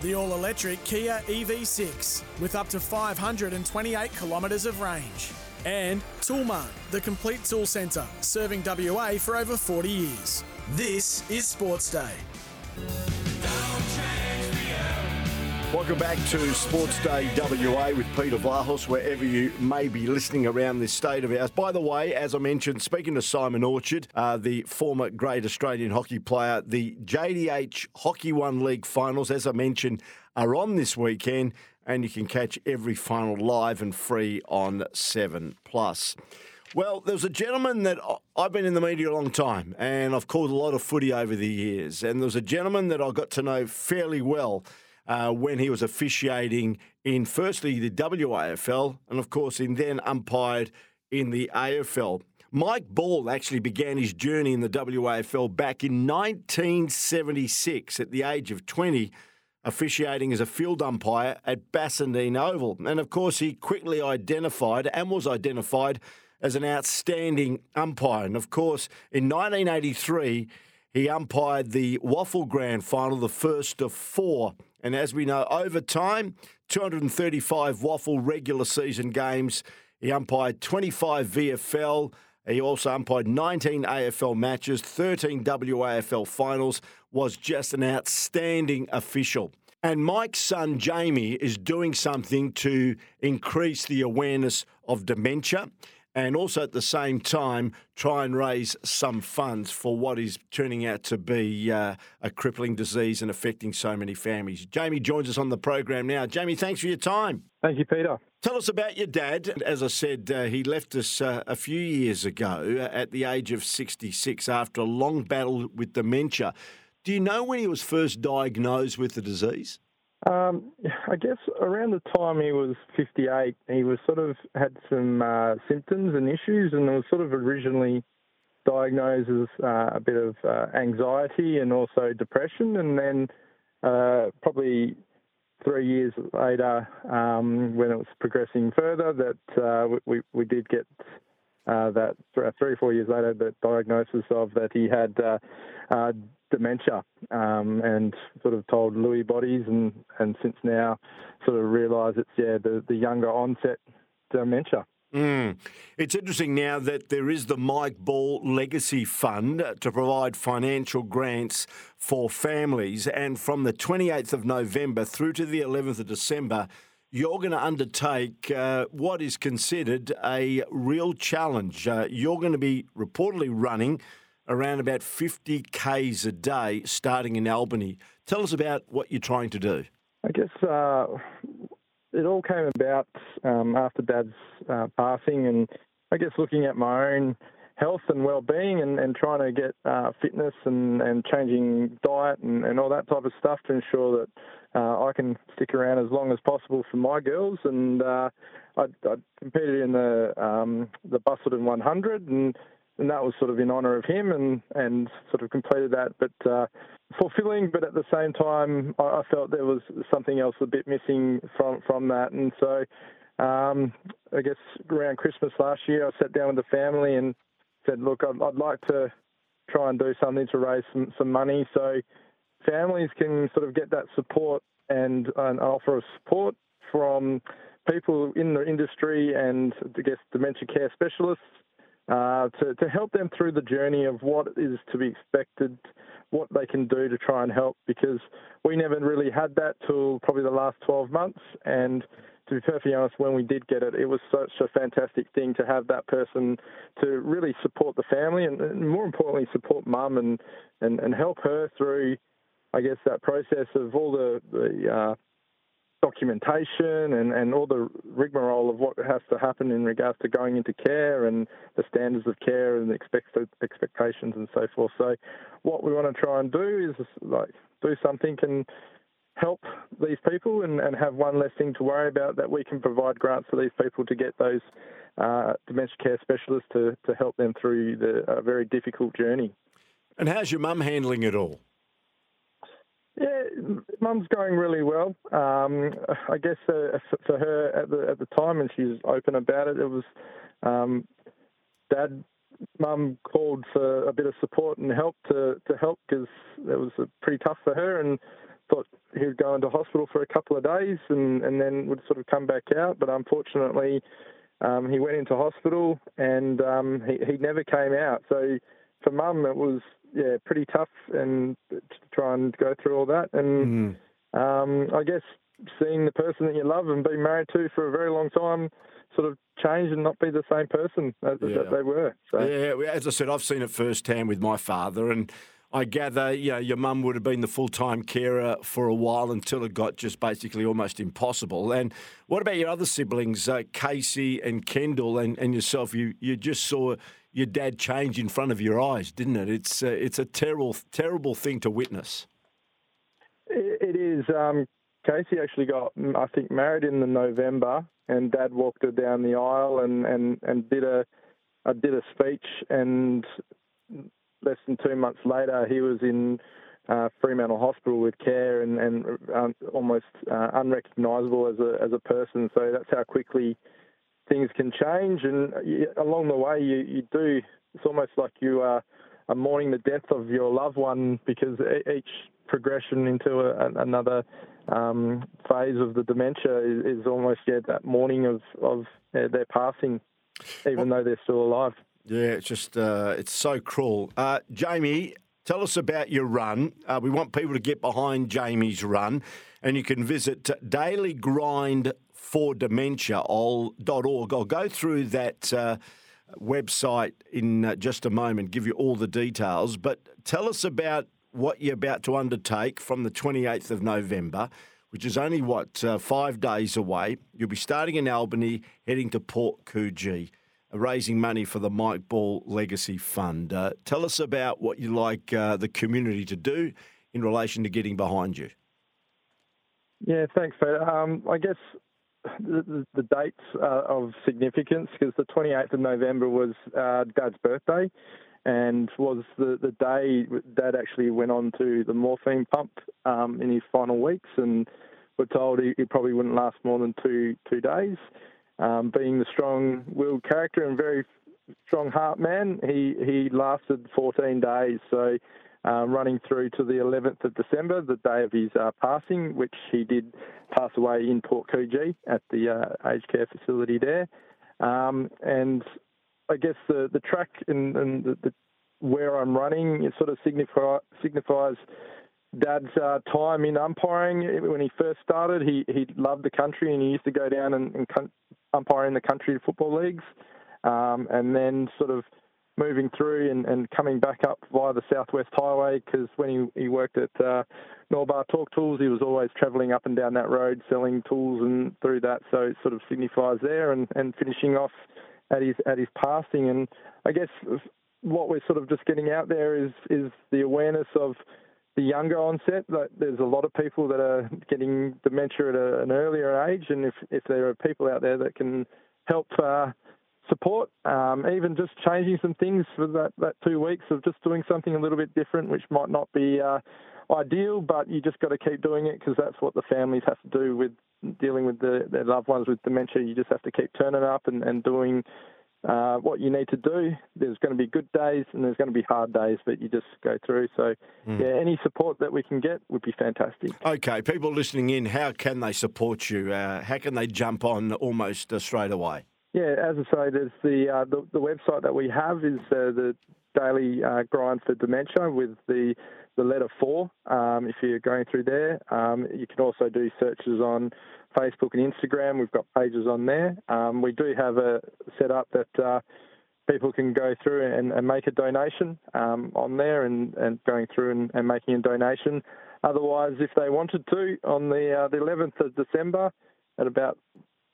The all electric Kia EV6 with up to 528 kilometres of range. And Toolmart, the complete tool centre, serving WA for over 40 years. This is Sports Day. Welcome back to Sports Day WA with Peter Vlahos, wherever you may be listening around this state of ours. By the way, as I mentioned, speaking to Simon Orchard, uh, the former great Australian hockey player, the JDH Hockey One League finals, as I mentioned, are on this weekend, and you can catch every final live and free on 7 Plus. Well, there's a gentleman that I've been in the media a long time, and I've called a lot of footy over the years. And there's a gentleman that I got to know fairly well uh, when he was officiating in firstly the WAFL and, of course, in then umpired in the AFL. Mike Ball actually began his journey in the WAFL back in 1976 at the age of 20, officiating as a field umpire at Bassendean Oval. And of course, he quickly identified and was identified as an outstanding umpire. And of course, in 1983, he umpired the WAFL Grand Final, the first of four and as we know, over time, 235 WAFL regular season games. He umpired 25 VFL. He also umpired 19 AFL matches, 13 WAFL finals, was just an outstanding official. And Mike's son, Jamie, is doing something to increase the awareness of dementia and also at the same time try and raise some funds for what is turning out to be uh, a crippling disease and affecting so many families. Jamie joins us on the program now. Jamie, thanks for your time. Thank you, Peter. Tell us about your dad. As I said, uh, he left us uh, a few years ago at the age of 66 after a long battle with dementia. Do you know when he was first diagnosed with the disease? Um, I guess around the time he was 58, he was sort of had some uh, symptoms and issues, and was sort of originally diagnosed as uh, a bit of uh, anxiety and also depression, and then uh, probably three years later, um, when it was progressing further, that uh, we we did get uh, that three or four years later, the diagnosis of that he had dementia um, and sort of told Lewy bodies and, and since now sort of realise it's yeah the, the younger onset dementia. Mm. It's interesting now that there is the Mike Ball Legacy Fund to provide financial grants for families. And from the 28th of November through to the 11th of December, you're going to undertake uh, what is considered a real challenge. Uh, you're going to be reportedly running around about 50 Ks a day starting in Albany. Tell us about what you're trying to do. I guess uh, it all came about um, after Dad's uh, passing, and I guess looking at my own health and well-being and, and trying to get uh, fitness and, and changing diet and, and all that type of stuff to ensure that uh, I can stick around as long as possible for my girls. And uh, I, I competed in the um, the Busselton 100, and and that was sort of in honour of him, and and sort of completed that. But uh, fulfilling, but at the same time, I, I felt there was something else a bit missing from from that, and so. Um, I guess around Christmas last year, I sat down with the family and said, "Look, I'd, I'd like to try and do something to raise some, some money so families can sort of get that support and an offer of support from people in the industry and I guess dementia care specialists uh, to, to help them through the journey of what is to be expected, what they can do to try and help, because we never really had that till probably the last 12 months. And to be perfectly honest, when we did get it, it was such a fantastic thing to have that person to really support the family and, and more importantly, support mum and, and, and help her through, I guess, that process of all the, the uh, documentation and, and all the rigmarole of what has to happen in regards to going into care and the standards of care and the expect, expectations and so forth. So, what we want to try and do is like do something and help these people and, and have one less thing to worry about that we can provide grants for these people to get those uh, dementia care specialists to, to help them through the uh, very difficult journey. And how's your mum handling it all? Yeah, mum's going really well. Um, I guess uh, for her at the at the time, and she's open about it. It was um, dad, mum called for a bit of support and help to to help because it was pretty tough for her, and thought he would go into hospital for a couple of days and and then would sort of come back out. But unfortunately, um, he went into hospital and um, he he never came out. So for mum, it was yeah, pretty tough and to try and go through all that. And mm. um, I guess seeing the person that you love and been married to for a very long time sort of change and not be the same person as, yeah. that they were. So. Yeah, as I said, I've seen it firsthand with my father, and I gather you know, your mum would have been the full time carer for a while until it got just basically almost impossible. And what about your other siblings, uh, Casey and Kendall, and, and yourself? You you just saw your dad change in front of your eyes, didn't it? It's uh, it's a terrible terrible thing to witness. It is. Um, Casey actually got, I think, married in the November, and Dad walked her down the aisle and and and did a, a did a speech, and less than two months later, he was in uh, Fremantle Hospital with care and and um, almost uh, unrecognisable as a as a person. So that's how quickly things can change, and along the way, you, you do. It's almost like you are, are mourning the death of your loved one because each progression into a, another um, phase of the dementia is, is, almost yeah that mourning of of uh, their passing, even well, though they're still alive. Yeah, it's just uh, it's so cruel. Uh, Jamie, tell us about your run. Uh, we want people to get behind Jamie's run, and you can visit Daily Grind for dementia.org. I'll go through that uh, website in uh, just a moment, give you all the details. But tell us about what you're about to undertake from the 28th of November, which is only, what, uh, five days away. You'll be starting in Albany, heading to Port Coogee, uh, raising money for the Mike Ball Legacy Fund. Uh, tell us about what you like uh, the community to do in relation to getting behind you. Yeah, thanks, Peter. Um, I guess the, the dates uh, of significance because the 28th of November was uh, Dad's birthday and was the, the day Dad actually went on to the morphine pump um, in his final weeks and we're told he, he, probably wouldn't last more than two two days. Um, being the strong-willed character and very strong heart man, he he lasted 14 days. So uh, running through to the 11th of December, the day of his uh, passing, which he did pass away in Port Coogee at the uh, aged care facility there. Um, and I guess the, the track and, and the, the, where I'm running it sort of signify, signifies Dad's uh, time in umpiring. When he first started, he he loved the country and he used to go down and, and umpire in the country football leagues. Um, and then sort of moving through and, and coming back up via the Southwest Highway because when he, he worked at uh, Norbar Torque Tools, he was always travelling up and down that road selling tools and through that. So it sort of signifies there and, and finishing off at his at his passing. And I guess what we're sort of just getting out there is is the awareness of the younger onset. That there's a lot of people that are getting dementia at a, an earlier age, and if if there are people out there that can help. Uh, support, um, even just changing some things for that, that two weeks of just doing something a little bit different, which might not be uh, ideal, but you just got to keep doing it because that's what the families have to do with dealing with the, their loved ones with dementia. You just have to keep turning up and, and doing uh, what you need to do. There's going to be good days and there's going to be hard days that you just go through. So, mm. yeah, any support that we can get would be fantastic. Okay, people listening in, how can they support you? Uh, how can they jump on almost uh, straight away? Yeah, as I say, there's the uh, the, the, website that we have is uh, the Daily uh, Grind for Dementia with the the letter four. Um, if you're going through there, um, you can also do searches on Facebook and Instagram. We've got pages on there. Um, we do have a setup that uh, people can go through and, and make a donation um, on there and, and going through and, and, making a donation. Otherwise, if they wanted to, on the uh, the 11th of December at about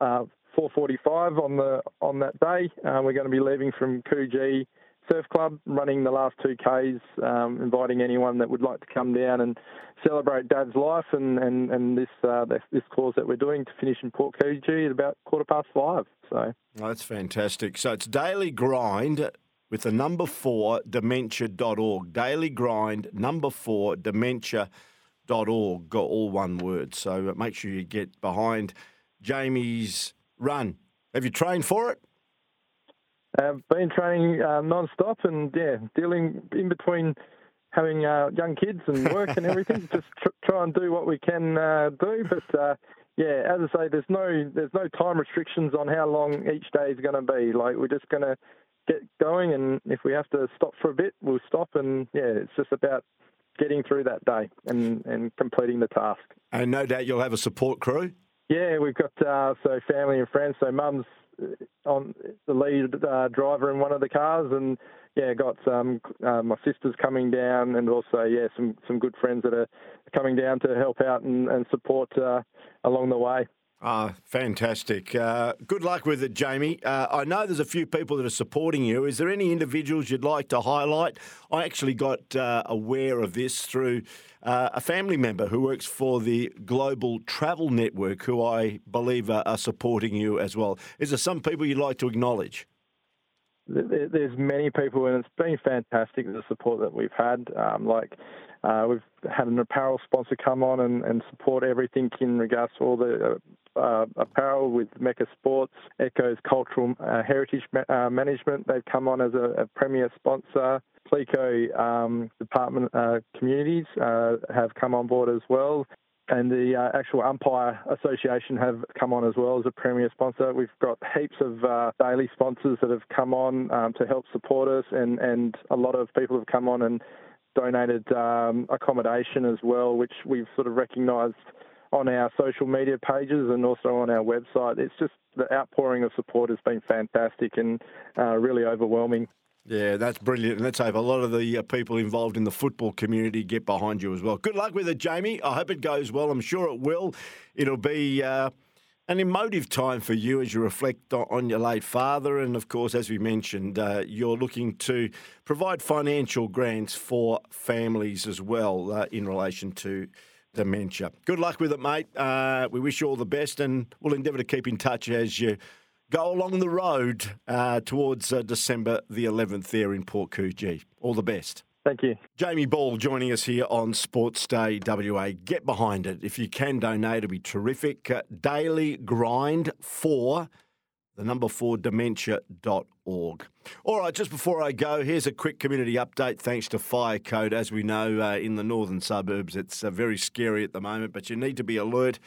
uh, 4:45 on the on that day, uh, we're going to be leaving from Coogee Surf Club, running the last two Ks, um, inviting anyone that would like to come down and celebrate Dad's life and and and this uh, this, cause that we're doing to finish in Port Coogee at about quarter past five. So oh, that's fantastic. So it's daily grind with the number four dementia.org. Daily grind number four dementia.org. Got all one word. So make sure you get behind Jamie's run. Have you trained for it? I've been training uh, non-stop and yeah, dealing in between having uh, young kids and work and everything. just tr- try and do what we can uh, do. But uh, yeah, as I say, there's no there's no time restrictions on how long each day is going to be. Like we're just going to get going, and if we have to stop for a bit, we'll stop. And yeah, it's just about getting through that day and, and completing the task. And no doubt you'll have a support crew. Yeah, we've got uh, so family and friends. So mum's uh, on the lead uh, driver in one of the cars, and yeah, got some uh, my sisters coming down, and also yeah, some some good friends that are coming down to help out and, and support uh, along the way. Ah, fantastic. Uh, good luck with it, Jamie. Uh, I know there's a few people that are supporting you. Is there any individuals you'd like to highlight? I actually got uh, aware of this through uh, a family member who works for the Global Travel Network, who I believe are, are supporting you as well. Is there some people you'd like to acknowledge? There's many people, and it's been fantastic the support that we've had. Um, like uh, we've had an apparel sponsor come on and, and, support everything in regards to all the uh, apparel with Mecca Sports, Echo's Cultural uh, Heritage ma- uh, Management. They've come on as a, a premier sponsor. Pleco um, Department uh, Communities uh, have come on board as well and the uh, actual umpire association have come on as well as a premier sponsor. We've got heaps of uh, daily sponsors that have come on um, to help support us, and, and a lot of people have come on and donated um, accommodation as well, which we've sort of recognised on our social media pages and also on our website. It's just the outpouring of support has been fantastic and uh, really overwhelming. Yeah, that's brilliant. And let's hope a lot of the uh, people involved in the football community get behind you as well. Good luck with it, Jamie. I hope it goes well. I'm sure it will. It'll be uh, an emotive time for you as you reflect on your late father. And of course, as we mentioned, uh, you're looking to provide financial grants for families as well uh, in relation to dementia. Good luck with it, mate. Uh, we wish you all the best and we'll endeavour to keep in touch as you go along the road uh, towards uh, December the 11th there in Port Coogee. All the best. Thank you. Jamie Ball joining us here on Sports Day WA. Get behind it. If you can donate, it'd be terrific. Uh, daily grind for the number four dementia.org. All right, just before I go, here's a quick community update thanks to Fire Code. As we know, uh, in the northern suburbs, it's uh, very scary at the moment, but you need to be alert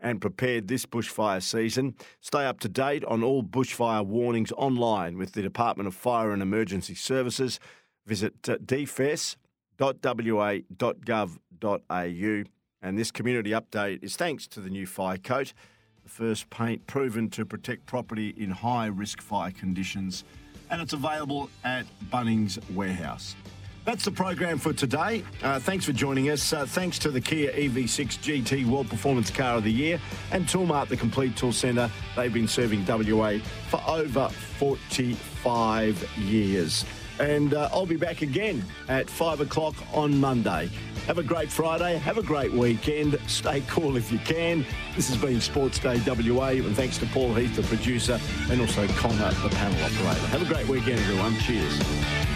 and prepared this bushfire season. Stay up to date on all bushfire warnings online with the Department of Fire and Emergency Services. Visit dfes.wa.gov.au. And this community update is thanks to the new fire coat, the first paint proven to protect property in high risk fire conditions. And it's available at Bunnings Warehouse. That's the program for today. Uh, thanks for joining us. Uh, thanks to the Kia EV6 GT World Performance Car of the Year and Toolmart, the complete tool centre. They've been serving WA for over 45 years. And uh, I'll be back again at 5 o'clock on Monday. Have a great Friday. Have a great weekend. Stay cool if you can. This has been Sports Day WA, and thanks to Paul Heath, the producer, and also Connor, the panel operator. Have a great weekend, everyone. Cheers.